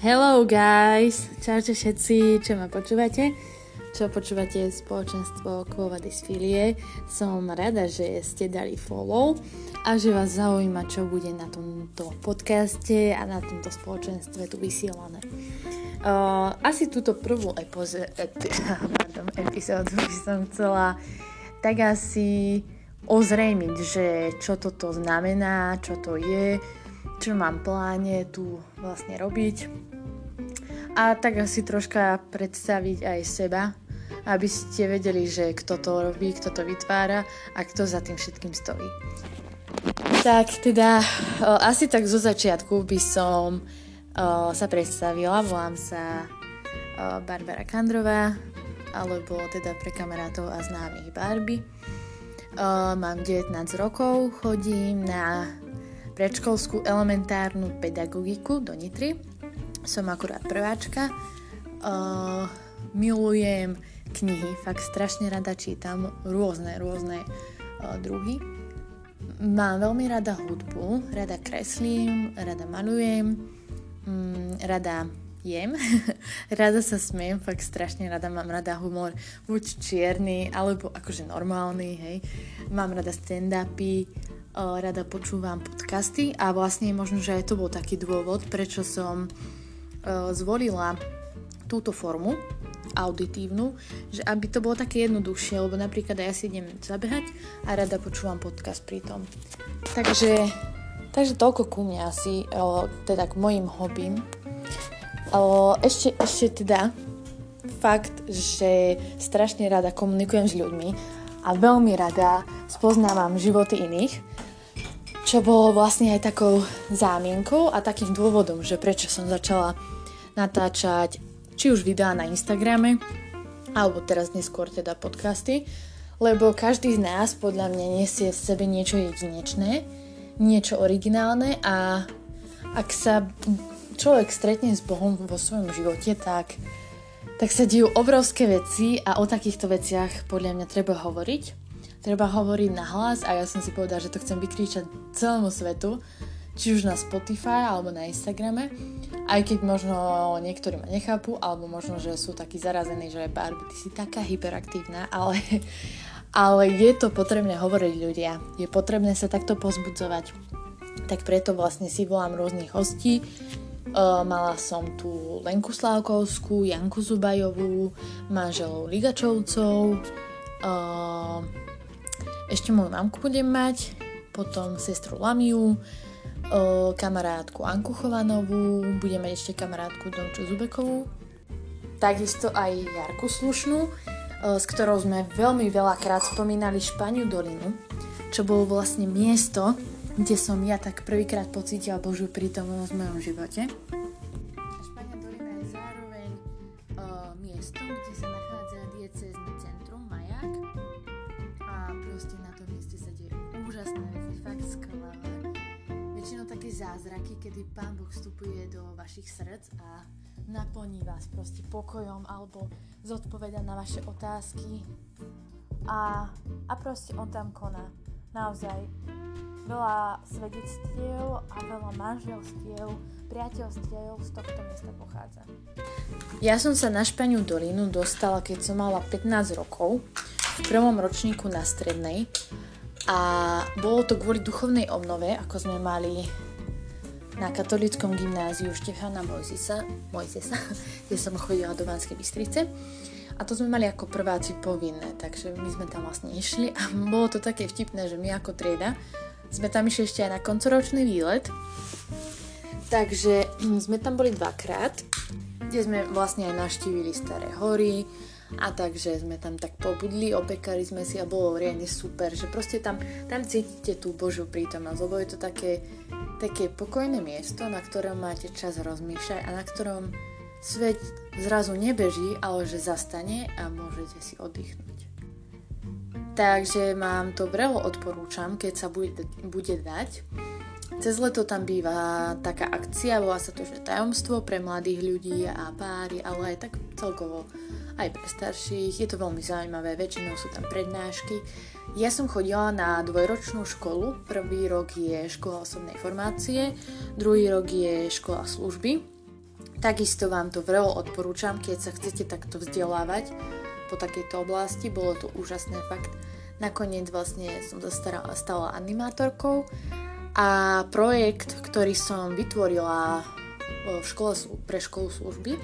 Hello guys, čaute všetci, čo ma počúvate, čo počúvate spoločenstvo Kvovadis Filie. Som rada, že ste dali follow a že vás zaujíma, čo bude na tomto podcaste a na tomto spoločenstve tu vysielané. Uh, asi túto prvú epoze, epi, epizódu by som chcela tak asi ozrejmiť, že čo toto znamená, čo to je, čo mám pláne tu vlastne robiť a tak asi troška predstaviť aj seba, aby ste vedeli, že kto to robí, kto to vytvára a kto za tým všetkým stojí. Tak teda o, asi tak zo začiatku by som o, sa predstavila, volám sa o, Barbara Kandrová, alebo teda pre kamarátov a známych Barbie. O, mám 19 rokov, chodím na predškolskú elementárnu pedagogiku do Nitry. Som akurát prváčka. Uh, milujem knihy, fakt strašne rada čítam rôzne, rôzne uh, druhy. Mám veľmi rada hudbu, rada kreslím, rada malujem, um, rada jem, rada sa smiem, fakt strašne rada, mám rada humor, buď čierny, alebo akože normálny, hej. Mám rada stand-upy, rada počúvam podcasty a vlastne možno, že aj to bol taký dôvod, prečo som zvolila túto formu auditívnu, že aby to bolo také jednoduchšie, lebo napríklad ja si idem zabehať a rada počúvam podcast pri tom. Takže, takže toľko ku mne asi, teda k mojim hobím. Ešte, ešte teda fakt, že strašne rada komunikujem s ľuďmi a veľmi rada spoznávam životy iných, čo bolo vlastne aj takou zámienkou a takým dôvodom, že prečo som začala natáčať či už videá na Instagrame, alebo teraz neskôr teda podcasty, lebo každý z nás podľa mňa nesie v sebe niečo jedinečné, niečo originálne a ak sa človek stretne s Bohom vo svojom živote, tak, tak sa dejú obrovské veci a o takýchto veciach podľa mňa treba hovoriť treba hovoriť na hlas a ja som si povedala, že to chcem vykričať celému svetu, či už na Spotify alebo na Instagrame, aj keď možno niektorí ma nechápu, alebo možno, že sú takí zarazení, že Barbie, ty si taká hyperaktívna, ale, ale je to potrebné hovoriť ľudia, je potrebné sa takto pozbudzovať. Tak preto vlastne si volám rôznych hostí, mala som tu Lenku Slávkovskú, Janku Zubajovú, manželov Ligačovcov, ešte moju mamku budem mať, potom sestru Lamiu, kamarátku Anku Chovanovú, budem mať ešte kamarátku Domču Zubekovú, takisto aj Jarku Slušnú, s ktorou sme veľmi veľakrát spomínali Španiu dolinu, čo bolo vlastne miesto, kde som ja tak prvýkrát pocítila Božiu prítomnosť v mojom živote. Špania dolina je zároveň uh, miestom, kde sa Zázraky, kedy Pán Boh vstupuje do vašich srdc a naplní vás proste pokojom alebo zodpoveda na vaše otázky a, a proste On tam koná. Naozaj veľa svedectiev a veľa manželstiev, priateľstiev z tohto miesta pochádza. Ja som sa na Španiu dolinu dostala, keď som mala 15 rokov v prvom ročníku na strednej a bolo to kvôli duchovnej obnove, ako sme mali na katolickom gymnáziu Štefana Mojzisa, Mojzesa, kde som chodila do Banskej Bystrice. A to sme mali ako prváci povinné, takže my sme tam vlastne išli a bolo to také vtipné, že my ako trieda sme tam išli ešte aj na koncoročný výlet. Takže sme tam boli dvakrát, kde sme vlastne aj naštívili Staré hory, a takže sme tam tak pobudli, opekali sme si a bolo riadne super, že proste tam, tam cítite tú Božiu prítomnosť, lebo je to také, také pokojné miesto, na ktorom máte čas rozmýšľať a na ktorom svet zrazu nebeží, ale že zastane a môžete si oddychnúť. Takže vám to vrelo odporúčam, keď sa bude, bude dať. Cez leto tam býva taká akcia, volá sa to, že tajomstvo pre mladých ľudí a páry, ale aj tak celkovo aj pre starších. Je to veľmi zaujímavé, väčšinou sú tam prednášky. Ja som chodila na dvojročnú školu. Prvý rok je škola osobnej formácie, druhý rok je škola služby. Takisto vám to veľmi odporúčam, keď sa chcete takto vzdelávať po takejto oblasti. Bolo to úžasné fakt. Nakoniec vlastne som sa stala animátorkou a projekt, ktorý som vytvorila v škole pre školu služby,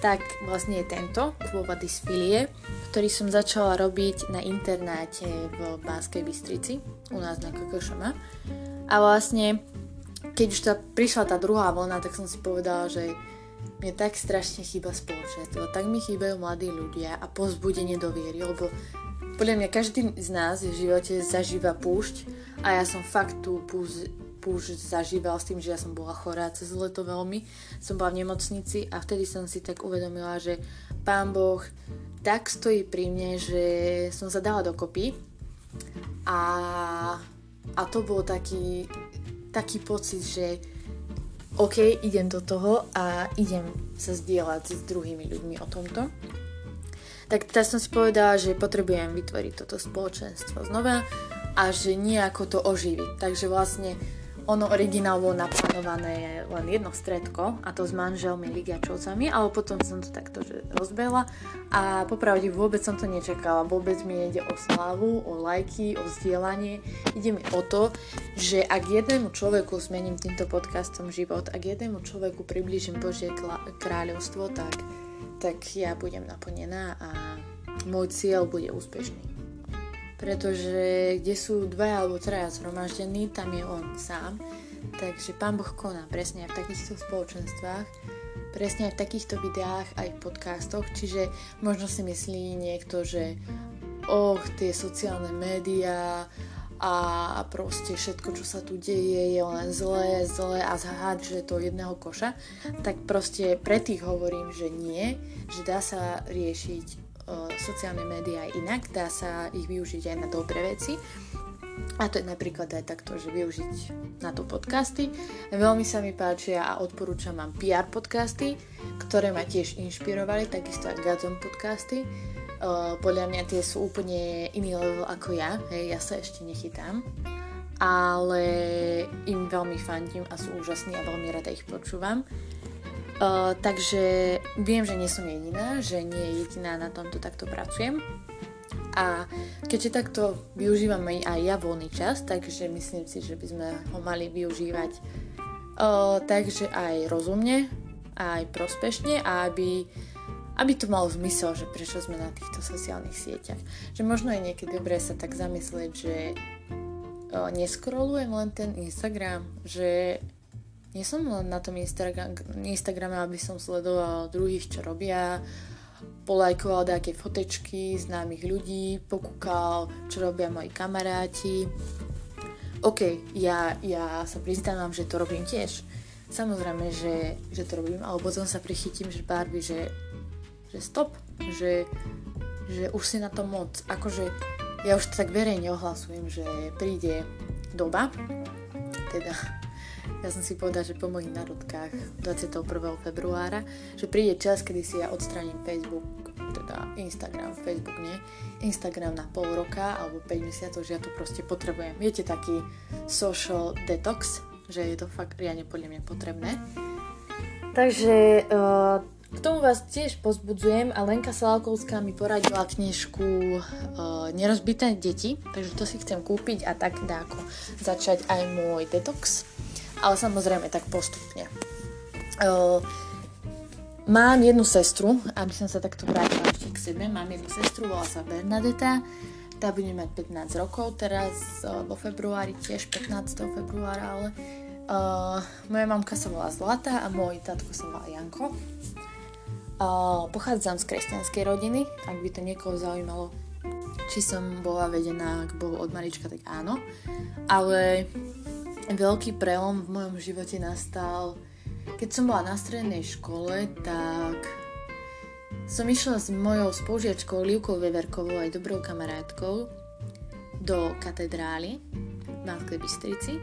tak vlastne je tento, Kvôva dysfilie, ktorý som začala robiť na internáte v Banskej Bystrici, u nás na KKŠM. A vlastne, keď už tá, prišla tá druhá vlna, tak som si povedala, že mne tak strašne chýba spoločenstvo, tak mi chýbajú mladí ľudia a pozbudenie do viery, lebo podľa mňa každý z nás v živote zažíva púšť a ja som fakt tú púšť, púšť zažíval s tým, že ja som bola chorá cez leto veľmi, som bola v nemocnici a vtedy som si tak uvedomila, že Pán Boh tak stojí pri mne, že som sa dala dokopy a, a to bol taký, taký pocit, že OK, idem do toho a idem sa zdieľať s druhými ľuďmi o tomto. Tak teraz som si povedala, že potrebujem vytvoriť toto spoločenstvo znova a že nejako to oživiť. Takže vlastne ono originál bolo naplánované len jedno stredko, a to s manželmi Ligiačovcami, ale potom som to takto že rozbehla a popravde vôbec som to nečakala, vôbec mi nejde o slávu, o lajky, o vzdielanie, ide mi o to, že ak jednému človeku zmením týmto podcastom život, ak jednému človeku približím Božie kráľovstvo, tak, tak ja budem naplnená a môj cieľ bude úspešný pretože kde sú dva alebo traja zhromaždení, tam je on sám. Takže Pán Boh koná presne aj v takýchto spoločenstvách, presne aj v takýchto videách, aj v podcastoch, čiže možno si myslí niekto, že och, tie sociálne médiá a proste všetko, čo sa tu deje, je len zlé, zlé a že to jedného koša, tak proste pre tých hovorím, že nie, že dá sa riešiť sociálne médiá inak, dá sa ich využiť aj na dobré veci. A to je napríklad aj takto, že využiť na to podcasty. Veľmi sa mi páčia a odporúčam vám PR podcasty, ktoré ma tiež inšpirovali, takisto aj Gazon podcasty. Uh, podľa mňa tie sú úplne iný level ako ja, hej, ja sa ešte nechytám, ale im veľmi fandím a sú úžasní a veľmi rada ich počúvam. Uh, takže viem, že nie som jediná, že nie je jediná na tomto takto pracujem. A keďže takto využívam aj ja voľný čas, takže myslím si, že by sme ho mali využívať uh, takže aj rozumne, aj prospešne aby, aby to malo zmysel, že prečo sme na týchto sociálnych sieťach. Že možno je niekedy dobré sa tak zamyslieť, že uh, neskrolujem len ten Instagram, že nie som len na tom Instagram, Instagrame, aby som sledoval druhých, čo robia, polajkoval nejaké fotečky známych ľudí, pokúkal, čo robia moji kamaráti. OK, ja, ja sa priznávam, že to robím tiež. Samozrejme, že, že to robím, ale potom sa prichytím, že Barbie, že, že stop, že, že už si na to moc. Akože ja už tak verejne ohlasujem, že príde doba, teda ja som si povedala, že po mojich narodkách 21. februára, že príde čas, kedy si ja odstraním Facebook, teda Instagram, Facebook nie, Instagram na pol roka alebo 5 mesiacov, že ja to proste potrebujem. Viete, taký social detox, že je to fakt riadne podľa mňa potrebné. Takže uh, k tomu vás tiež pozbudzujem a Lenka Salákovská mi poradila knižku uh, Nerozbité deti, takže to si chcem kúpiť a tak dáko začať aj môj detox ale samozrejme tak postupne. Uh, mám jednu sestru, aby som sa takto vrátila ešte k sebe, mám jednu sestru, volá sa Bernadeta, tá bude mať 15 rokov, teraz vo februári, tiež 15. februára, ale uh, moja mamka sa volá Zlata a môj tatko sa volá Janko. Uh, pochádzam z kresťanskej rodiny, ak by to niekoho zaujímalo, či som bola vedená k Bohu od malička, tak áno. Ale veľký prelom v mojom živote nastal, keď som bola na strednej škole, tak som išla s mojou spolužiačkou Livkou Veverkovou aj dobrou kamarátkou do katedrály v Banskej Bystrici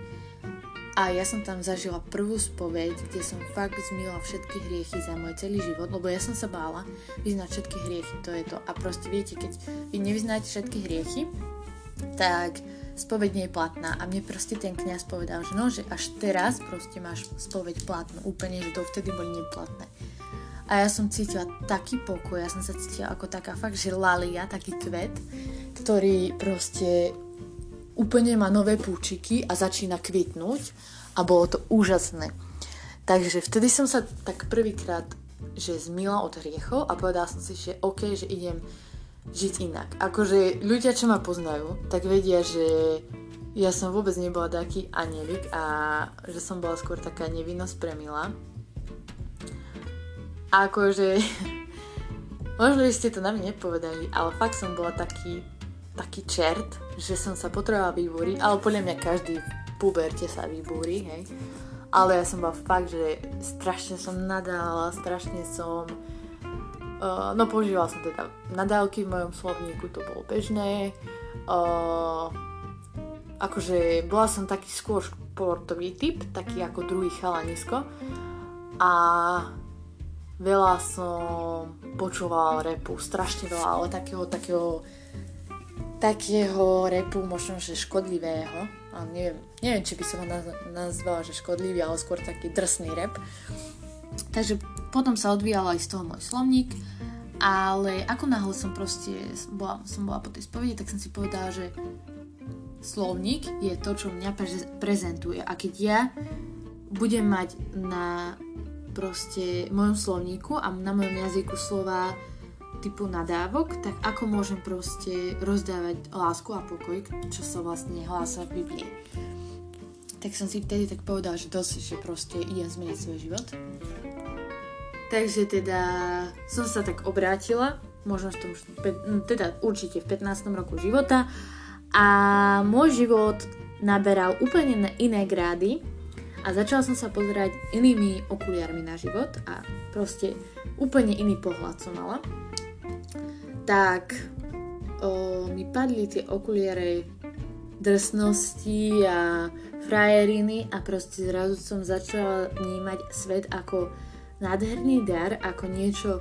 a ja som tam zažila prvú spoveď, kde som fakt zmila všetky hriechy za môj celý život, lebo ja som sa bála vyznať všetky hriechy, to je to. A proste viete, keď vy nevyznáte všetky hriechy, tak spoveď nie je platná a mne proste ten kňaz povedal, že no, že až teraz proste máš spoveď platnú, úplne, že dovtedy boli neplatné. a ja som cítila taký pokoj, ja som sa cítila ako taká fakt, že lalia, taký kvet, ktorý proste úplne má nové púčiky a začína kvitnúť a bolo to úžasné. Takže vtedy som sa tak prvýkrát že zmila od hriechov a povedala som si, že OK, že idem žiť inak. Akože ľudia, čo ma poznajú, tak vedia, že ja som vôbec nebola taký anielik a že som bola skôr taká nevinnosť premila. Akože, možno by ste to na mňa nepovedali, ale fakt som bola taký, taký čert, že som sa potrebovala vybúriť, ale podľa mňa každý v puberte sa vybúri, hej. Ale ja som bola fakt, že strašne som nadávala, strašne som... Uh, no používala som teda nadávky v mojom slovníku, to bolo bežné. Uh, akože bola som taký skôr športový typ, taký ako druhý chalanisko. A veľa som počúvala repu, strašne veľa, ale takého, takého takého repu, možno, že škodlivého. A neviem, neviem, či by som ho nazvala, že škodlivý, ale skôr taký drsný rep. Takže potom sa odvíjal aj z toho môj slovník, ale ako náhle som proste bola, som bola po tej spovedi, tak som si povedala, že slovník je to, čo mňa prezentuje. A keď ja budem mať na proste mojom slovníku a na mojom jazyku slova typu nadávok, tak ako môžem proste rozdávať lásku a pokoj, čo sa vlastne hlása v Biblii. Tak som si vtedy tak povedal, že dosť, že proste idem zmeniť svoj život. Takže teda som sa tak obrátila, možno v tom, no teda určite v 15. roku života a môj život naberal úplne iné grády a začala som sa pozerať inými okuliarmi na život a proste úplne iný pohľad som mala tak o, mi padli tie okuliare drsnosti a frajeriny a proste zrazu som začala vnímať svet ako nádherný dar, ako niečo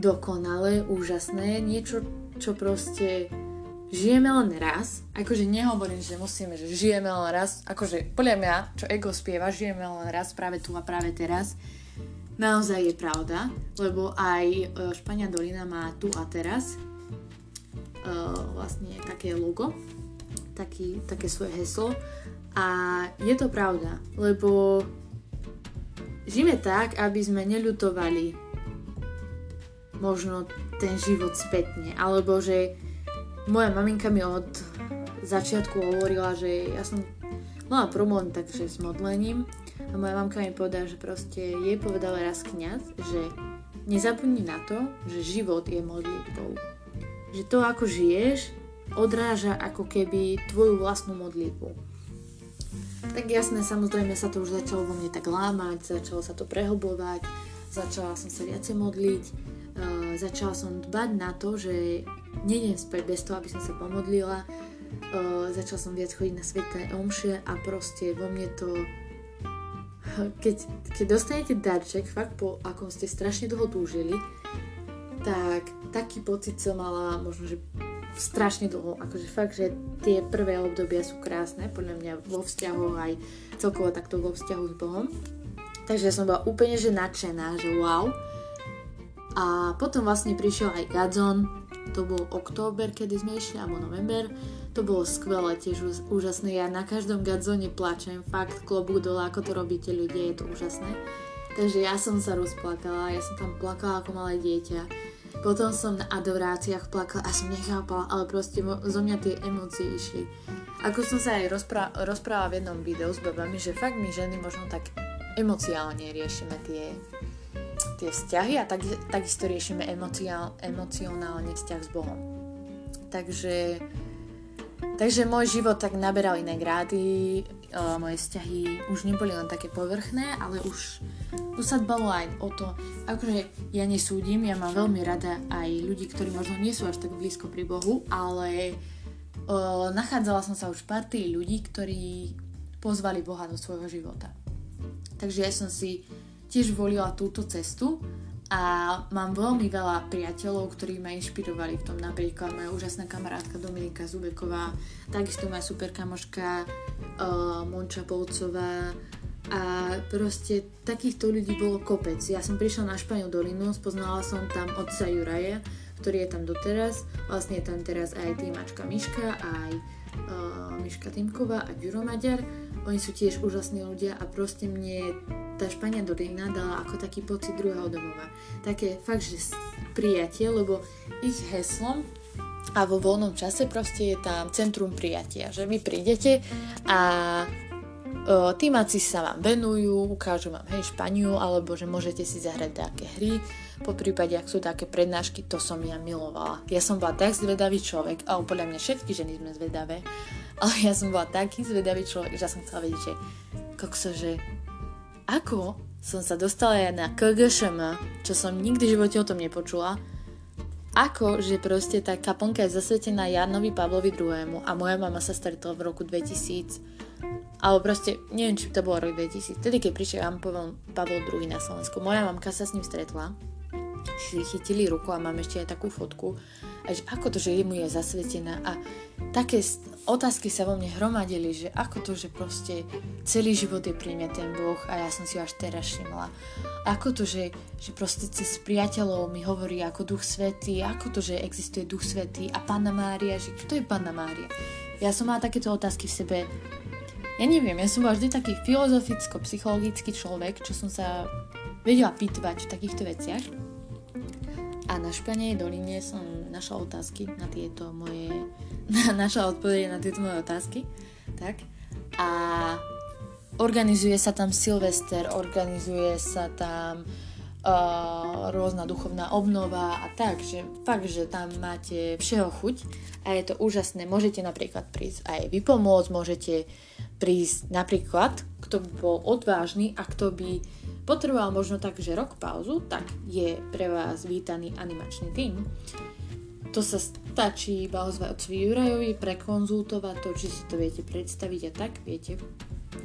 dokonalé, úžasné, niečo, čo proste žijeme len raz. Akože nehovorím, že musíme, že žijeme len raz. Akože podľa mňa, čo ego spieva, žijeme len raz práve tu a práve teraz naozaj je pravda, lebo aj e, Špania Dolina má tu a teraz uh, vlastne také logo, taký, také svoje heslo a je to pravda, lebo žijeme tak, aby sme neľutovali možno ten život spätne, alebo že moja maminka mi od začiatku hovorila, že ja som mala problém takže s modlením a moja mamka mi povedala, že proste jej povedal raz kniaz, že nezabudni na to, že život je modlitbou. Že to, ako žiješ, odráža ako keby tvoju vlastnú modlitbu. Tak jasné, samozrejme sa to už začalo vo mne tak lámať, začalo sa to prehlbovať, začala som sa viacej modliť, uh, začala som dbať na to, že nejdem spať bez toho, aby som sa pomodlila, uh, začala som viac chodiť na sveté omše a proste vo mne to keď, keď dostanete darček, fakt po akom ste strašne dlho túžili, tak taký pocit som mala možno, že strašne dlho. Akože fakt, že tie prvé obdobia sú krásne, podľa mňa vo vzťahu aj celkovo takto vo vzťahu s Bohom. Takže som bola úplne že nadšená, že wow. A potom vlastne prišiel aj Gadzon, to bol október, kedy sme išli, alebo november to bolo skvelé, tiež úžasné. Ja na každom gadzone plačem, fakt klobúk dole, ako to robíte ľudia, je to úžasné. Takže ja som sa rozplakala, ja som tam plakala ako malé dieťa. Potom som na adoráciách plakala a som nechápala, ale proste zo mňa tie emócie išli. Ako som sa aj rozprá- rozprávala v jednom videu s babami, že fakt my ženy možno tak emociálne riešime tie, tie vzťahy a tak, takisto riešime emocionálne vzťah s Bohom. Takže Takže môj život tak naberal iné grády, uh, moje vzťahy už neboli len také povrchné, ale už, už sa dbalo aj o to, akože ja nesúdim, ja mám veľmi rada aj ľudí, ktorí možno nie sú až tak blízko pri Bohu, ale uh, nachádzala som sa už v partii ľudí, ktorí pozvali Boha do svojho života. Takže ja som si tiež volila túto cestu a mám veľmi veľa priateľov, ktorí ma inšpirovali v tom. Napríklad moja úžasná kamarátka Dominika Zubeková, takisto moja super kamoška uh, Monča Polcová, A proste takýchto ľudí bolo kopec. Ja som prišla na Španiu dolinu, spoznala som tam otca Juraja, ktorý je tam doteraz. Vlastne je tam teraz aj týmačka Miška, aj uh, Miška Týmková a Ďuro Maďar. Oni sú tiež úžasní ľudia a proste mne tá Špania dolina dala ako taký pocit druhého domova. Také fakt, že prijatie, lebo ich heslom a vo voľnom čase proste je tam centrum prijatia, že vy prídete a Týmaci sa vám venujú, ukážu vám hej Španiu, alebo že môžete si zahrať také hry. Po prípade, ak sú také prednášky, to som ja milovala. Ja som bola tak zvedavý človek, a podľa mňa všetky ženy sme zvedavé, ale ja som bola taký zvedavý človek, že som chcela vedieť, že kokso, že ako som sa dostala ja na KGŠM, čo som nikdy v živote o tom nepočula, ako, že proste tá kaponka je zasvetená Jarnovi Pavlovi II. a moja mama sa stretla v roku 2000 alebo proste, neviem, či to bolo rok 2000, vtedy, keď prišiel Jan Pavel II na Slovensku. Moja mamka sa s ním stretla, si chytili ruku a mám ešte aj takú fotku. A že ako to, že mu je zasvetená a také otázky sa vo mne hromadili, že ako to, že proste celý život je pri mne ten Boh a ja som si ho až teraz všimla. Ako to, že, že proste cez priateľov mi hovorí ako Duch Svetý, ako to, že existuje Duch Svetý a Panna Mária, že kto je Panna Mária. Ja som mala takéto otázky v sebe ja neviem, ja som bola vždy taký filozoficko-psychologický človek, čo som sa vedela pýtovať v takýchto veciach. A na Španej doline som našla otázky na tieto moje, na, našla odpovede na tieto moje otázky. Tak. A organizuje sa tam Silvester, organizuje sa tam uh, rôzna duchovná obnova a tak, že fakt, že tam máte všeho chuť a je to úžasné. Môžete napríklad prísť aj vypomôcť, môžete prísť napríklad, kto by bol odvážny a kto by potreboval možno tak, že rok pauzu, tak je pre vás vítaný animačný tým. To sa stačí iba ozvať otcovi Jurajovi, prekonzultovať to, či si to viete predstaviť a tak, viete,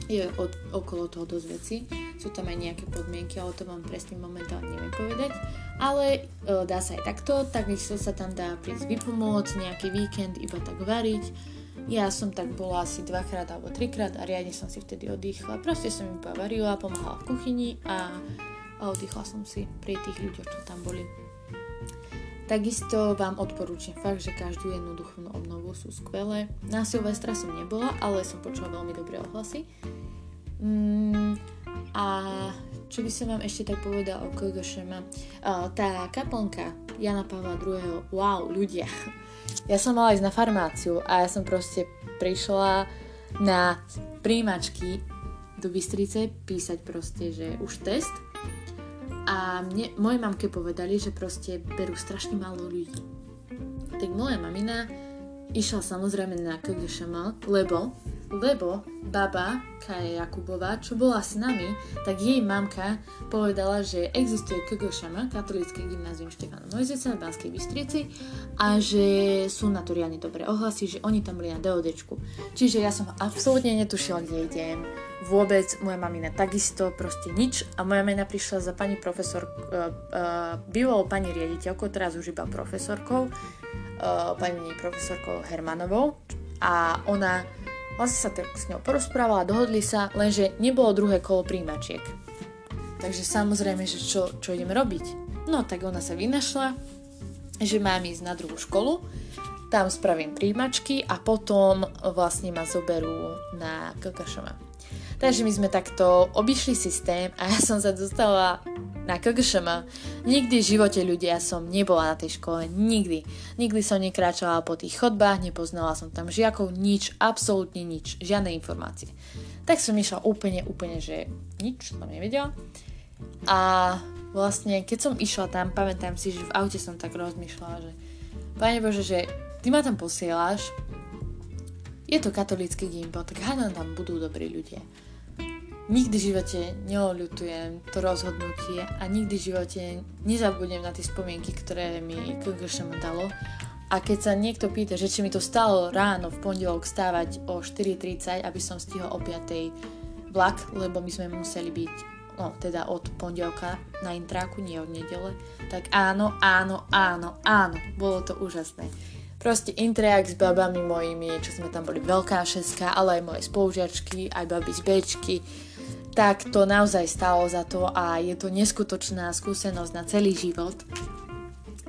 je od, okolo toho dosť veci. Sú tam aj nejaké podmienky, ale to vám presne momentálne neviem povedať. Ale e, dá sa aj takto, takisto sa tam dá prísť vypomôcť, nejaký víkend iba tak variť, ja som tak bola asi dvakrát alebo trikrát a riadne som si vtedy oddychla. Proste som im varila, pomáhala v kuchyni a, a oddychla som si pri tých ľuďoch, čo tam boli. Takisto vám odporúčam fakt, že každú jednu duchovnú obnovu sú skvelé. Na Silvestra som nebola, ale som počula veľmi dobré ohlasy. Mm, a čo by som vám ešte tak povedala o KGŠM? Tá kaplnka Jana Pavla II. Wow, ľudia ja som mala ísť na farmáciu a ja som proste prišla na príjimačky do Bystrice písať proste, že už test a mne, moje mamke povedali, že proste berú strašne málo ľudí. Tak moja mamina išla samozrejme na KGŠM, lebo lebo baba Kaja Jakubová, čo bola s nami, tak jej mamka povedala, že existuje KGŠM, katolické gymnázium Štefana Mojzeca v Banskej Bystrici a že sú na to riadne dobré ohlasy, že oni tam boli na DODčku. Čiže ja som absolútne netušila, kde idem. Vôbec moja mamina takisto, proste nič. A moja mamina prišla za pani profesor, uh, uh, bývalou pani riaditeľkou, teraz už iba profesorkou, uh, pani profesorkou Hermanovou. A ona Vlastne sa tak s ňou porozprávala, dohodli sa, lenže nebolo druhé kolo príjmačiek. Takže samozrejme, že čo, čo ideme robiť? No tak ona sa vynašla, že mám ísť na druhú školu, tam spravím príjmačky a potom vlastne ma zoberú na KKŠM. Takže my sme takto obišli systém a ja som sa dostala na KGŠM. Nikdy v živote ľudia som nebola na tej škole, nikdy. Nikdy som nekráčala po tých chodbách, nepoznala som tam žiakov, nič, absolútne nič, žiadne informácie. Tak som išla úplne, úplne, že nič som nevedela. A vlastne, keď som išla tam, pamätám si, že v aute som tak rozmýšľala, že Pane Bože, že ty ma tam posielaš, je to katolický gimbo, tak hádam tam budú dobrí ľudia. Nikdy v živote neoľutujem to rozhodnutie a nikdy v živote nezabudnem na tie spomienky, ktoré mi KGŠM dalo. A keď sa niekto pýta, že či mi to stalo ráno v pondelok stávať o 4.30, aby som stihol o 5.00 vlak, lebo my sme museli byť no teda od pondelka na intráku, nie od nedele, tak áno, áno, áno, áno, bolo to úžasné. Proste interact s babami mojimi, čo sme tam boli veľká šeska, ale aj moje spolužiačky, aj baby z Bčky, tak to naozaj stalo za to a je to neskutočná skúsenosť na celý život.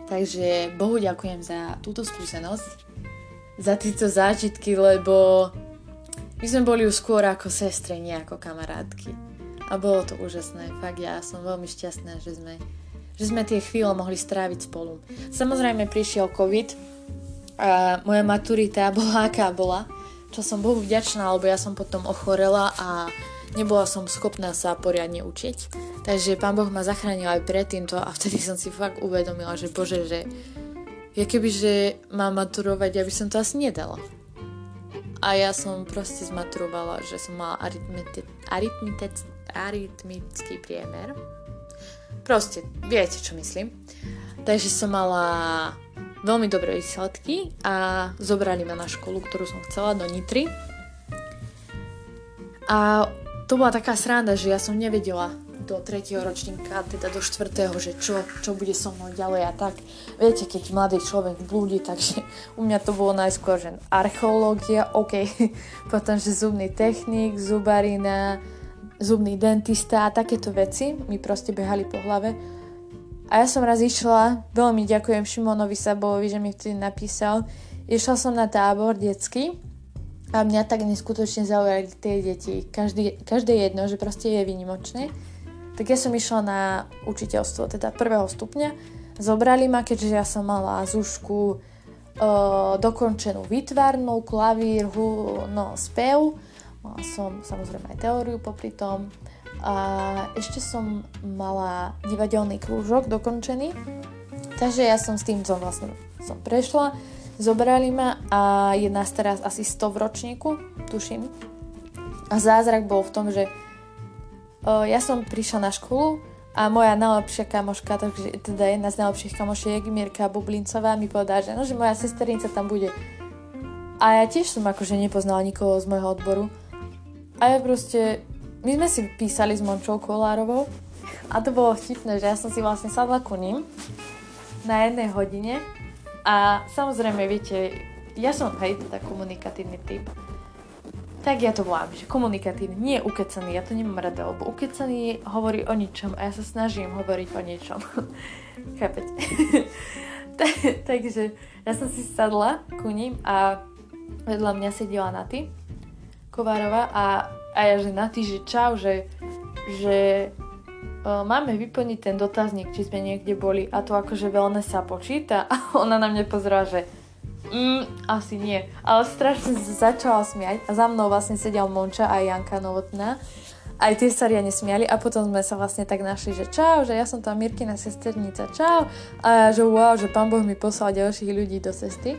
Takže Bohu ďakujem za túto skúsenosť, za tieto zážitky, lebo my sme boli už skôr ako sestre, nie ako kamarátky. A bolo to úžasné, fakt ja som veľmi šťastná, že sme, že sme tie chvíle mohli stráviť spolu. Samozrejme prišiel COVID a moja maturita bola aká bola, čo som Bohu vďačná, lebo ja som potom ochorela a nebola som schopná sa poriadne učiť. Takže pán Boh ma zachránil aj pred týmto a vtedy som si fakt uvedomila, že bože, že ja keby, že mám maturovať, ja by som to asi nedala. A ja som proste zmaturovala, že som mala aritmeti- aritmitec- aritmický priemer. Proste, viete, čo myslím. Takže som mala veľmi dobré výsledky a zobrali ma na školu, ktorú som chcela, do Nitry. A to bola taká sranda, že ja som nevedela do tretieho ročníka, teda do štvrtého, že čo, čo bude so mnou ďalej a tak. Viete, keď mladý človek blúdi, takže u mňa to bolo najskôr, že archeológia, OK, potom, že zubný technik, zubarina, zubný dentista a takéto veci mi proste behali po hlave. A ja som raz išla, veľmi ďakujem Šimonovi Sabovi, že mi vtedy napísal, išla som na tábor detský a mňa tak neskutočne zaujali tie deti. Každý, každé jedno, že proste je výnimočné. Tak ja som išla na učiteľstvo, teda prvého stupňa. Zobrali ma, keďže ja som mala zúšku e, dokončenú výtvarnú, klavír, hu, no, spev. Mala som samozrejme aj teóriu popri tom. A ešte som mala divadelný krúžok dokončený. Takže ja som s tým som vlastne som prešla. Zobrali ma a je nás teraz asi 100 v ročníku, tuším. A zázrak bol v tom, že o, ja som prišla na školu a moja najlepšia kamoška, takže teda jedna z najlepších kamošiek, Mirka Bublincová, mi povedala, že, no, že moja sesternica tam bude. A ja tiež som akože nepoznala nikoho z môjho odboru. A ja proste, my sme si písali s Mončou Kolárovou a to bolo vtipné, že ja som si vlastne sadla ku ním na jednej hodine a samozrejme, viete, ja som, hej, teda komunikatívny typ. Tak ja to volám, že komunikatívny, nie ukecaný, ja to nemám rada, lebo ukecaný hovorí o ničom a ja sa snažím hovoriť o niečom. Chápete? Takže ja som si sadla ku ním a vedľa mňa sedela Naty Kovárova a, a ja, že Naty, že čau, že, že máme vyplniť ten dotazník, či sme niekde boli a to akože veľmi sa počíta a ona na mňa pozerá, že mm, asi nie. Ale strašne začala smiať a za mnou vlastne sedel Monča a Janka Novotná. Aj tie sa riadne a potom sme sa vlastne tak našli, že čau, že ja som tam Mirkina sesternica, čau. A že wow, že pán Boh mi poslal ďalších ľudí do cesty.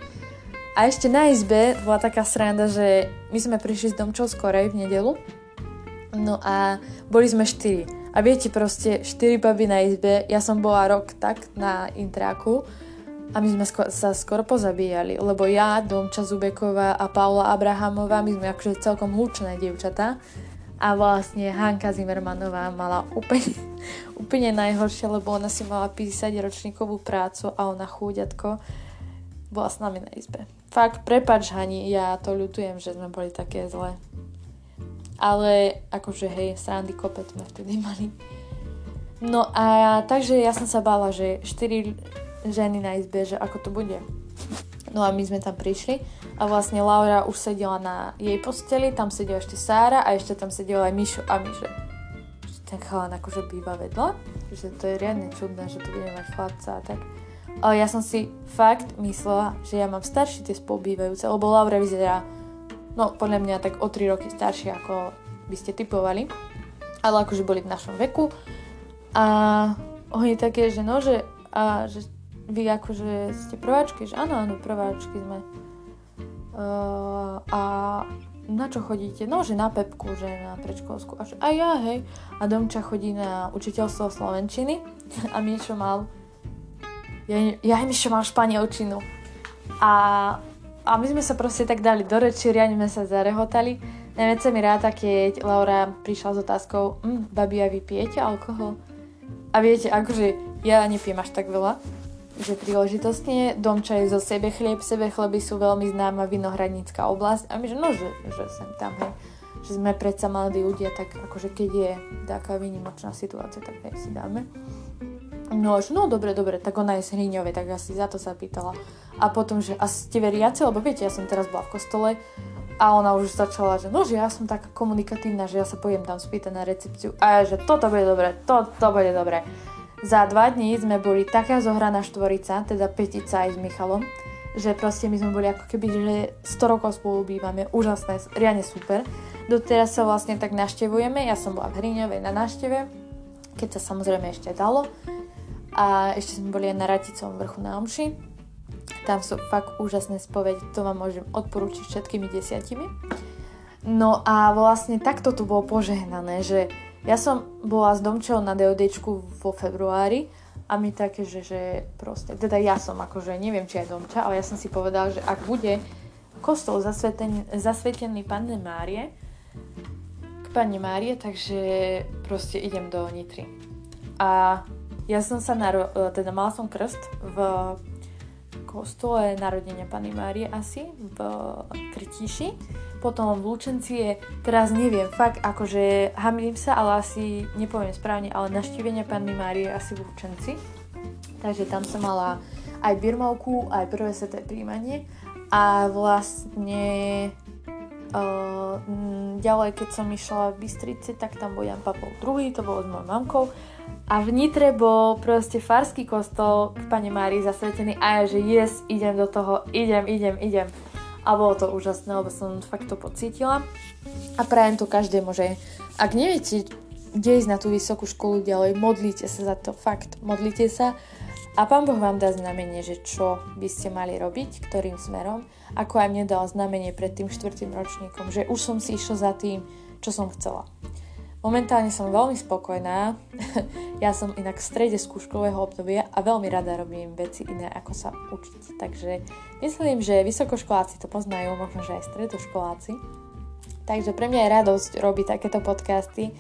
A ešte na izbe bola taká sranda, že my sme prišli s domčou skorej v nedelu. No a boli sme štyri. A viete proste, 4 baby na izbe, ja som bola rok tak na intráku a my sme sko- sa skoro pozabíjali, lebo ja, Domča Zubeková a Paula Abrahamová, my sme akože celkom hlučné dievčatá a vlastne Hanka Zimmermanová mala úplne, úplne najhoršie, lebo ona si mala písať ročníkovú prácu a ona chúďatko bola s nami na izbe. Fakt, prepač Hani, ja to ľutujem, že sme boli také zlé ale akože hej, srandy kopec sme vtedy mali. No a takže ja som sa bála, že 4 ženy na izbe, že ako to bude. No a my sme tam prišli a vlastne Laura už sedela na jej posteli, tam sedela ešte Sára a ešte tam sedela aj Mišo a my, že ten chalan akože býva vedľa, že to je riadne čudné, že tu budeme mať chlapca a tak. Ale ja som si fakt myslela, že ja mám staršie tie spolubývajúce, lebo Laura vyzerá no podľa mňa tak o 3 roky staršie, ako by ste typovali, ale akože boli v našom veku a oni také, že no, že, a, že vy akože ste prváčky, že áno, áno, prváčky sme. Uh, a na čo chodíte? No, že na Pepku, že na predškolskú. A, a ja, hej. A Domča chodí na učiteľstvo Slovenčiny a Mišo mal ja, ja Mišo mal španielčinu. A a my sme sa proste tak dali do reči, riadne sme sa zarehotali. Najviac sa mi ráta, keď Laura prišla s otázkou, mm, babi, a vy pijete alkohol? A viete, akože ja nepijem až tak veľa, že príležitostne Domča je zo sebe chlieb, sebe chleby sú veľmi známa vinohradnícka oblasť a my, že no, že, že sem tam, hej, že sme predsa mladí ľudia, tak akože keď je taká výnimočná situácia, tak aj si dáme. No, no dobre, dobre, tak ona je z Hriňovej, tak asi za to sa pýtala. A potom, že a ste veriaci, lebo viete, ja som teraz bola v kostole a ona už začala, že no, že ja som taká komunikatívna, že ja sa pojem tam spýtať na recepciu a ja, že toto bude dobre, to, to bude dobre. Za dva dní sme boli taká zohraná štvorica, teda Petica aj s Michalom, že proste my sme boli ako keby, že 100 rokov spolu bývame, úžasné, riadne super. Doteraz sa vlastne tak naštevujeme, ja som bola v Hriňovej na návšteve, keď sa samozrejme ešte dalo a ešte sme boli aj na Raticovom vrchu na Omši. Tam sú fakt úžasné spovede, to vám môžem odporúčiť všetkými desiatimi. No a vlastne takto tu bolo požehnané, že ja som bola s Domčou na DODčku vo februári a my také, že, že proste, teda ja som akože, neviem či aj Domča, ale ja som si povedal, že ak bude kostol zasvetený, zasvetený Panne Márie, k Panne Márie, takže proste idem do Nitry. A ja som sa, naro- e, teda mala som krst v kostole narodenia Pany Márie asi, v Krtíši. Potom v Lučenci je, teraz neviem, fakt akože hamím sa, ale asi nepoviem správne, ale naštívenia Panny Márie asi v Lučenci. Takže tam som mala aj birmovku, aj prvé sveté príjmanie. A vlastne uh, ďalej, keď som išla v Bystrici, tak tam bol Jan Pavol II, to bolo s mojou mamkou. A v Nitre bol proste farský kostol k Pane Márii zasvetený a ja, že yes, idem do toho, idem, idem, idem. A bolo to úžasné, lebo som fakt to pocítila. A prajem to každému, že ak neviete, kde ísť na tú vysokú školu ďalej, modlite sa za to, fakt, modlite sa. A Pán Boh vám dá znamenie, že čo by ste mali robiť, ktorým smerom, ako aj mne dal znamenie pred tým štvrtým ročníkom, že už som si išla za tým, čo som chcela. Momentálne som veľmi spokojná. ja som inak v strede skúškového obdobia a veľmi rada robím veci iné, ako sa učiť. Takže myslím, že vysokoškoláci to poznajú, možno, že aj stredoškoláci. Takže pre mňa je radosť robiť takéto podcasty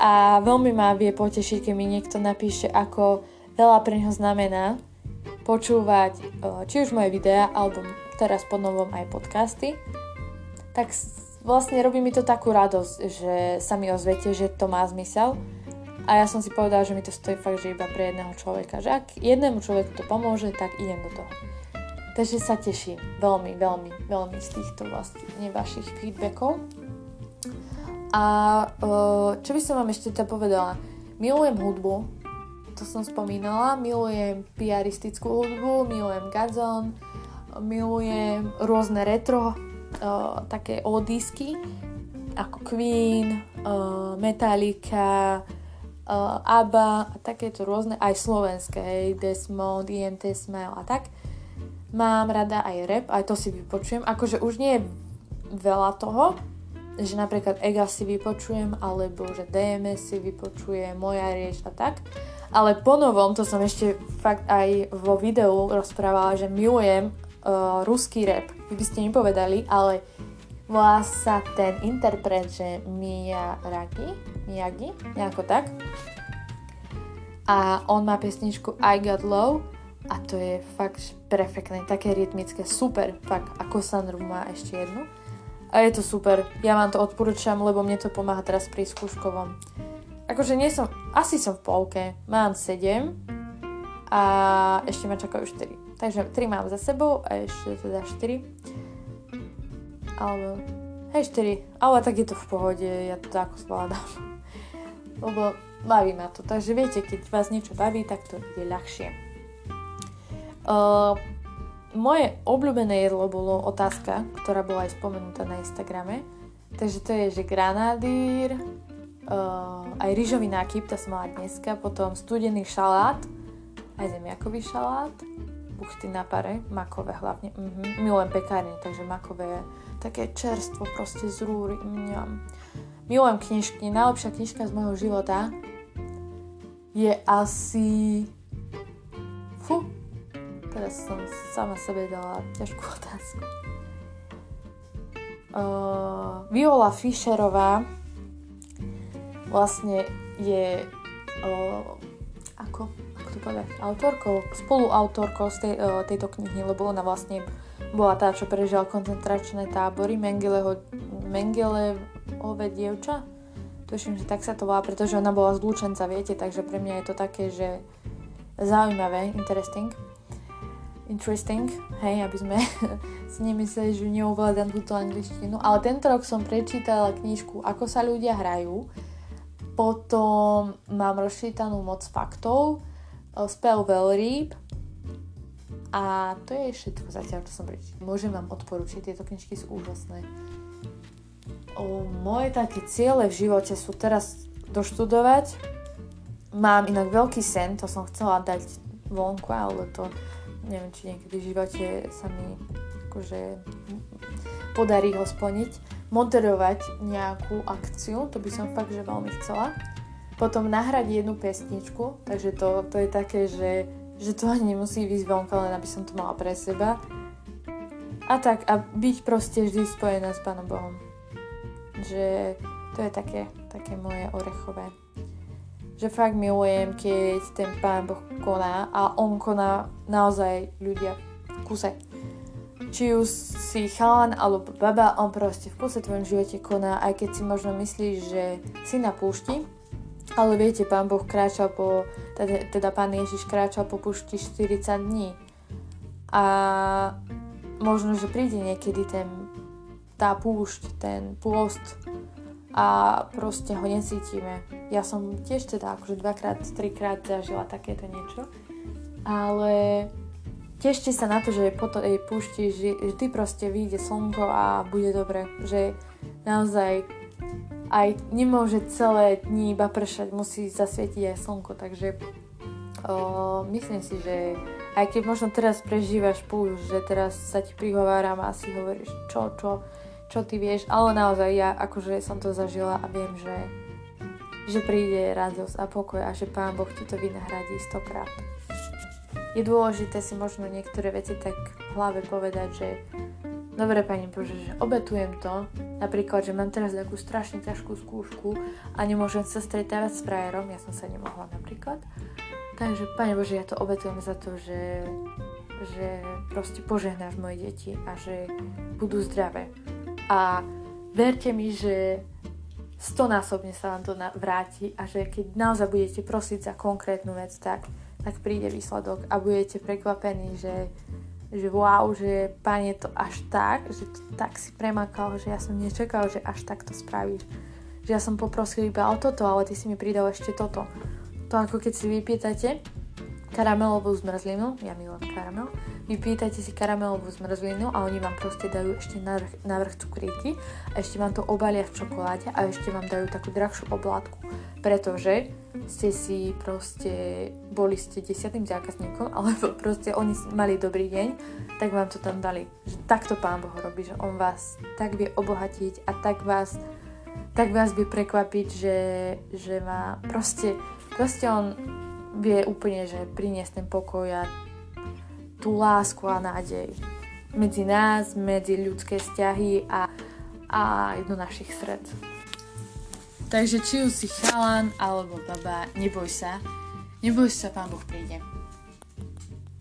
a veľmi ma vie potešiť, keď mi niekto napíše, ako veľa pre neho znamená počúvať či už moje videá, alebo teraz po novom aj podcasty. Tak vlastne robí mi to takú radosť, že sa mi ozviete, že to má zmysel. A ja som si povedala, že mi to stojí fakt, že iba pre jedného človeka. Že ak jednému človeku to pomôže, tak idem do toho. Takže sa teším veľmi, veľmi, veľmi z týchto vlastne vašich feedbackov. A čo by som vám ešte teda povedala? Milujem hudbu, to som spomínala, milujem piaristickú hudbu, milujem gazon, milujem rôzne retro uh, také odisky ako Queen, uh, Metallica, uh, ABBA a takéto rôzne, aj slovenské, hej, Desmond, INT Smile a tak. Mám rada aj rap, aj to si vypočujem. Akože už nie je veľa toho, že napríklad Ega si vypočujem, alebo že DMS si vypočuje, Moja rieč a tak. Ale po novom, to som ešte fakt aj vo videu rozprávala, že milujem uh, ruský rap. Vy by ste nepovedali, ale volá sa ten interpret, že Miyagi, Miyagi, nejako tak. A on má pesničku I Got Low a to je fakt perfektné, také rytmické, super, fakt, ako Sandru má ešte jednu. A je to super, ja vám to odporúčam, lebo mne to pomáha teraz pri skúškovom. Akože nie som, asi som v polke, mám 7 a ešte ma čakajú 4. Takže 3 mám za sebou a ešte teda 4. Alebo, hej 4, ale tak je to v pohode, ja to ako zvládam. Lebo baví ma to, takže viete, keď vás niečo baví, tak to je ľahšie. Uh, moje obľúbené jedlo bolo otázka, ktorá bola aj spomenutá na Instagrame. Takže to je, že granádír, uh, aj rýžový nákyp, to som mala dneska, potom studený šalát, aj zemiakový šalát, buchty na pare, makové hlavne. Mm-hmm. Milujem pekárne, takže makové také čerstvo proste z rúry. Mňam. Milujem knižky. Najlepšia knižka z môjho života je asi... Fú, teraz som sama sebe dala ťažkú otázku. Uh, Viola Fischerová vlastne je uh, ako to povedať, autorkou, spoluautorkou z tej, uh, tejto knihy, lebo ona vlastne bola tá, čo prežila koncentračné tábory Mengeleho, Mengele, ove dievča. Tuším, že tak sa to volá, pretože ona bola z Lučenca, viete, takže pre mňa je to také, že zaujímavé, interesting. Interesting, hej, aby sme si nemysleli, že neovládam túto angličtinu. Ale tento rok som prečítala knižku Ako sa ľudia hrajú. Potom mám rozčítanú moc faktov. Spell Well Reap. A to je všetko zatiaľ, čo som prečítala. Môžem vám odporučiť, tieto knižky sú úžasné. O, moje také ciele v živote sú teraz doštudovať. Mám inak veľký sen, to som chcela dať vonku, ale to neviem, či niekedy v živote sa mi akože podarí ho splniť. Moderovať nejakú akciu, to by som fakt, že veľmi chcela. Potom nahrať jednu pesničku, takže to, to je také, že, že to ani nemusí výsť vonka, len aby som to mala pre seba. A tak, a byť proste vždy spojená s Pánom Bohom že to je také, také moje orechové. Že fakt milujem, keď ten Pán Boh koná a On koná naozaj ľudia kuse. Či už si chalan alebo baba, on proste v kuse tvojom živote koná, aj keď si možno myslíš, že si na púšti, ale viete, Pán Boh kráčal po, teda, teda Pán Ježiš kráčal po púšti 40 dní. A možno, že príde niekedy ten tá púšť, ten pôst a proste ho necítime. Ja som tiež teda akože dvakrát, trikrát zažila takéto niečo, ale tešte sa na to, že po tej púšti vždy proste vyjde slnko a bude dobre, že naozaj aj nemôže celé dní iba pršať, musí zasvietiť aj slnko, takže o, myslím si, že aj keď možno teraz prežívaš púšť, že teraz sa ti prihováram a si hovoríš čo, čo, čo ty vieš, ale naozaj ja akože som to zažila a viem, že, že príde radosť a pokoj a že Pán Boh ti to vynahradí stokrát. Je dôležité si možno niektoré veci tak v hlave povedať, že dobre Pani Bože, že obetujem to, napríklad, že mám teraz takú strašne ťažkú skúšku a nemôžem sa stretávať s frajerom, ja som sa nemohla napríklad. Takže Pane Bože, ja to obetujem za to, že, že proste požehnáš moje deti a že budú zdravé a verte mi, že stonásobne sa vám to vráti a že keď naozaj budete prosiť za konkrétnu vec, tak, tak príde výsledok a budete prekvapení, že, že wow, že pane to až tak, že to tak si premakal, že ja som nečakal, že až tak to spravíš. Že ja som poprosil iba o toto, ale ty si mi pridal ešte toto. To ako keď si vypýtate karamelovú zmrzlinu, ja milujem karamel, vypýtajte si karamelovú zmrzlinu a oni vám proste dajú ešte navrh, navrh cukríky ešte vám to obalia v čokoláde a ešte vám dajú takú drahšiu oblátku, pretože ste si proste, boli ste desiatým zákazníkom, alebo proste oni mali dobrý deň, tak vám to tam dali. Že takto Pán Boh robí, že On vás tak vie obohatiť a tak vás, tak vás vie prekvapiť, že, že má proste, proste On vie úplne, že priniesť ten pokoj a tú lásku a nádej medzi nás, medzi ľudské vzťahy a, a do našich srdc. Takže či už si chalan alebo baba, neboj sa, neboj sa, pán Boh príde.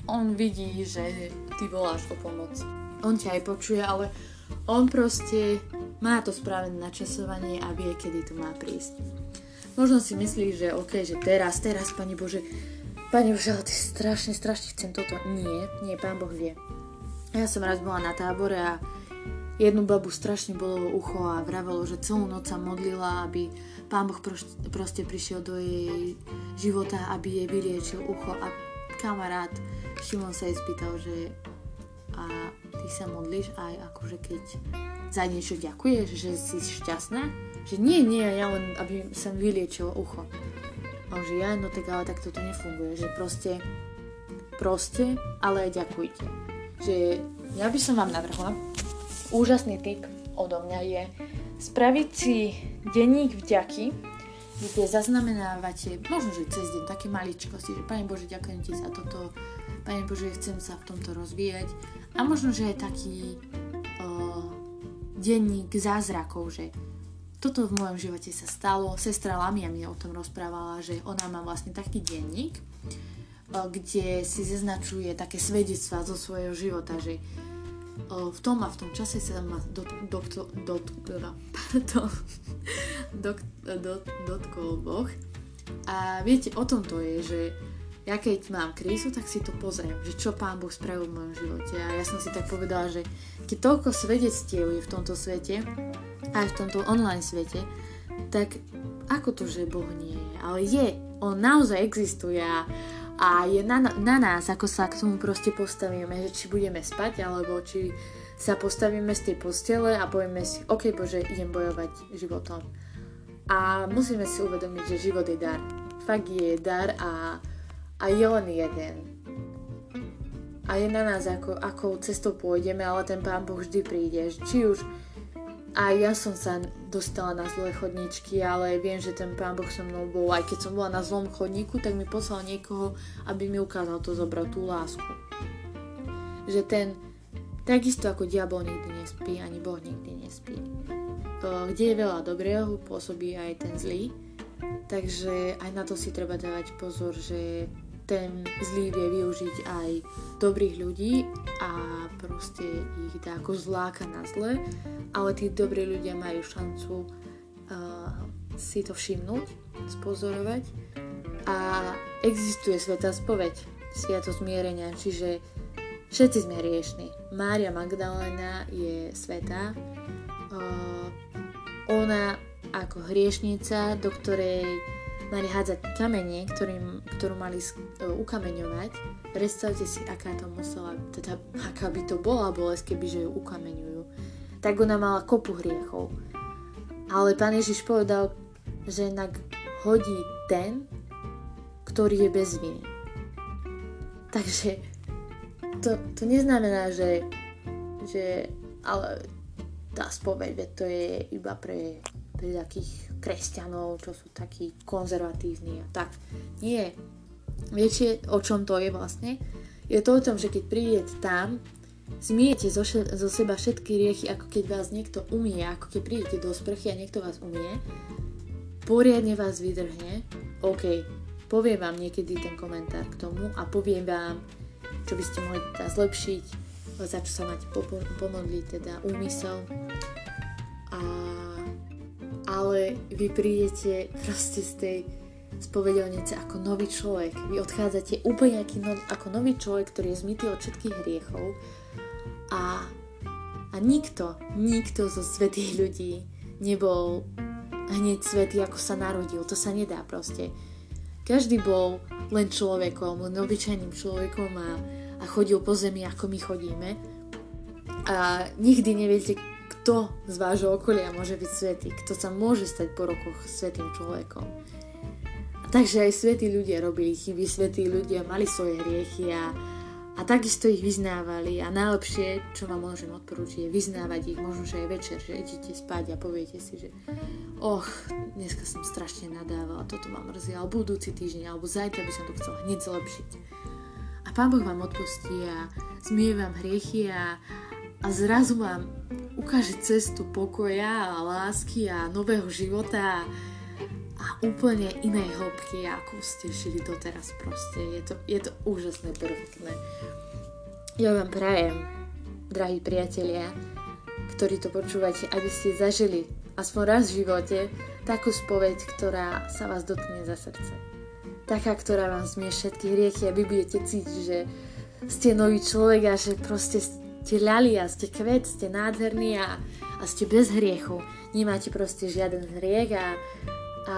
On vidí, že ty voláš o pomoc. On ťa aj počuje, ale on proste má to správne načasovanie a vie, kedy to má prísť. Možno si myslíš, že OK, že teraz, teraz, Pani Bože, Pane Bože, ale ty strašne, strašne chcem toto. Nie, nie, Pán Boh vie. Ja som raz bola na tábore a jednu babu strašne bolo ucho a vravelo, že celú noc sa modlila, aby Pán Boh proste prišiel do jej života, aby jej vyriečil ucho a kamarát Šimon sa jej spýtal, že a ty sa modlíš aj akože keď za niečo ďakuješ, že si šťastná? Že nie, nie, ja len aby som vyliečil ucho. A že ja, no tak ale tak toto nefunguje, že proste, proste, ale aj ďakujte. Že ja by som vám navrhla, úžasný tip odo mňa je spraviť si denník vďaky, kde zaznamenávate, možno, že cez deň také maličkosti, že Pane Bože, ďakujem Ti za toto, Pane Bože, chcem sa v tomto rozvíjať a možno, že je taký uh, denník zázrakov, že toto v mojom živote sa stalo. Sestra Lamia mi o tom rozprávala, že ona má vlastne taký denník, kde si zaznačuje také svedectvá zo svojho života, že v tom a v tom čase sa ma do, do, do, do, do, dotkol Boh. A viete, o tom to je, že ja keď mám krízu, tak si to pozriem, že čo Pán Boh spravil v mojom živote. A ja som si tak povedala, že keď toľko svedectiev je v tomto svete, aj v tomto online svete, tak ako to, že Boh nie je? Ale je, On naozaj existuje a, a je na, na nás, ako sa k tomu proste postavíme, že či budeme spať, alebo či sa postavíme z tej postele a povieme si, ok Bože, idem bojovať životom. A musíme si uvedomiť, že život je dar. Fakt je dar a, a je len jeden. A je na nás, ako, ako cestou pôjdeme, ale ten Pán Boh vždy príde. Či už aj ja som sa dostala na zlé chodničky, ale viem, že ten Pán Boh so mnou bol. Aj keď som bola na zlom chodníku, tak mi poslal niekoho, aby mi ukázal to zobrať, tú lásku. Že ten, Takisto ako diabol nikdy nespí, ani Boh nikdy nespí. Kde je veľa dobrého, pôsobí aj ten zlý. Takže aj na to si treba dávať pozor, že ten zlý vie využiť aj dobrých ľudí a proste ich dá ako zláka na zle, ale tí dobrí ľudia majú šancu uh, si to všimnúť, spozorovať a existuje sveta spoveď, sviatosť zmierenia, čiže Všetci sme riešni. Mária Magdalena je svetá. Uh, ona ako hriešnica, do ktorej mali hádzať kamene, ktorým, ktorú mali uh, ukameňovať. Predstavte si, aká to musela, teda aká by to bola bolesť, keby že ju ukameňujú. Tak ona mala kopu hriechov. Ale pán Ježiš povedal, že inak hodí ten, ktorý je bez viny. Takže to, to neznamená, že, že ale tá spoveď, to je iba pre, pre takých kresťanov, čo sú takí konzervatívni a tak. Nie. Viete, o čom to je vlastne? Je to o tom, že keď prídete tam, zmiete zo, zo seba všetky riechy, ako keď vás niekto umie, ako keď prídete do sprchy a niekto vás umie, poriadne vás vydrhne, OK, poviem vám niekedy ten komentár k tomu a poviem vám, čo by ste mohli teda zlepšiť, za čo sa máte pomodliť, teda úmysel. A, ale vy prídete proste z tej spovedelnice ako nový človek. Vy odchádzate úplne no, ako nový človek, ktorý je zmytý od všetkých hriechov a, a nikto, nikto zo svetých ľudí nebol hneď svetý, ako sa narodil. To sa nedá proste. Každý bol len človekom, len obyčajným človekom a, a chodil po zemi, ako my chodíme. A nikdy neviete, kto z vášho okolia môže byť svetý, kto sa môže stať po rokoch svetým človekom. A takže aj svetí ľudia robili chyby, svetí ľudia mali svoje hriechy a, a takisto ich vyznávali a najlepšie, čo vám môžem odporúčiť, je vyznávať ich možno, že aj večer, že idete spať a poviete si, že och, dneska som strašne nadávala, toto vám mrzí, alebo budúci týždeň, alebo zajtra by som to chcela hneď zlepšiť. A Pán Boh vám odpustí a zmie vám hriechy a, a zrazu vám ukáže cestu pokoja a lásky a nového života a, úplne inej hĺbky, ako ste žili doteraz proste. Je to, je to úžasné, perfektné. Ja vám prajem, drahí priatelia, ktorí to počúvate, aby ste zažili aspoň raz v živote takú spoveď, ktorá sa vás dotkne za srdce. Taká, ktorá vám zmie všetky hriechy a vy budete cítiť, že ste nový človek a že proste ste ľali a ste kvet, ste nádherní a, a ste bez hriechu. Nemáte proste žiaden hriech a, a,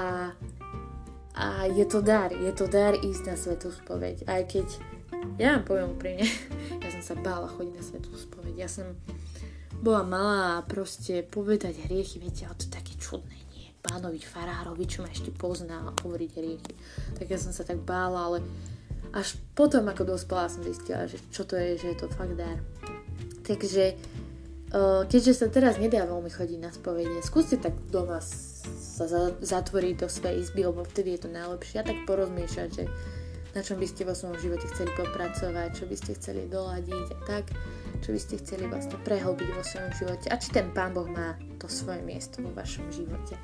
a je to dar, je to dar ísť na svetú spoveď. Aj keď, ja vám poviem úprimne, ja som sa bála chodiť na svetú spoveď. Ja som, bola malá a proste povedať hriechy, viete, ale to je také čudné, nie? Pánovi farárovi, čo ma ešte pozná hovoriť hriechy. Tak ja som sa tak bála, ale až potom, ako dospela, som zistila, že čo to je, že je to fakt dar. Takže, keďže sa teraz nedá veľmi chodiť na spovede, skúste tak doma sa zatvoriť do svojej izby, lebo vtedy je to najlepšie a tak porozmiešať, že na čom by ste vo svojom živote chceli popracovať, čo by ste chceli doladiť a tak, čo by ste chceli vlastne prehlbiť vo svojom živote a či ten Pán Boh má to svoje miesto vo vašom živote.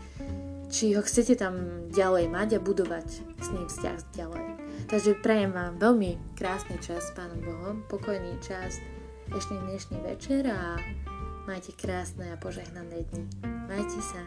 Či ho chcete tam ďalej mať a budovať s ním vzťah ďalej. Takže prajem vám veľmi krásny čas s Pánom Bohom, pokojný čas dnešný dnešný večer a majte krásne a požehnané dni. Majte sa.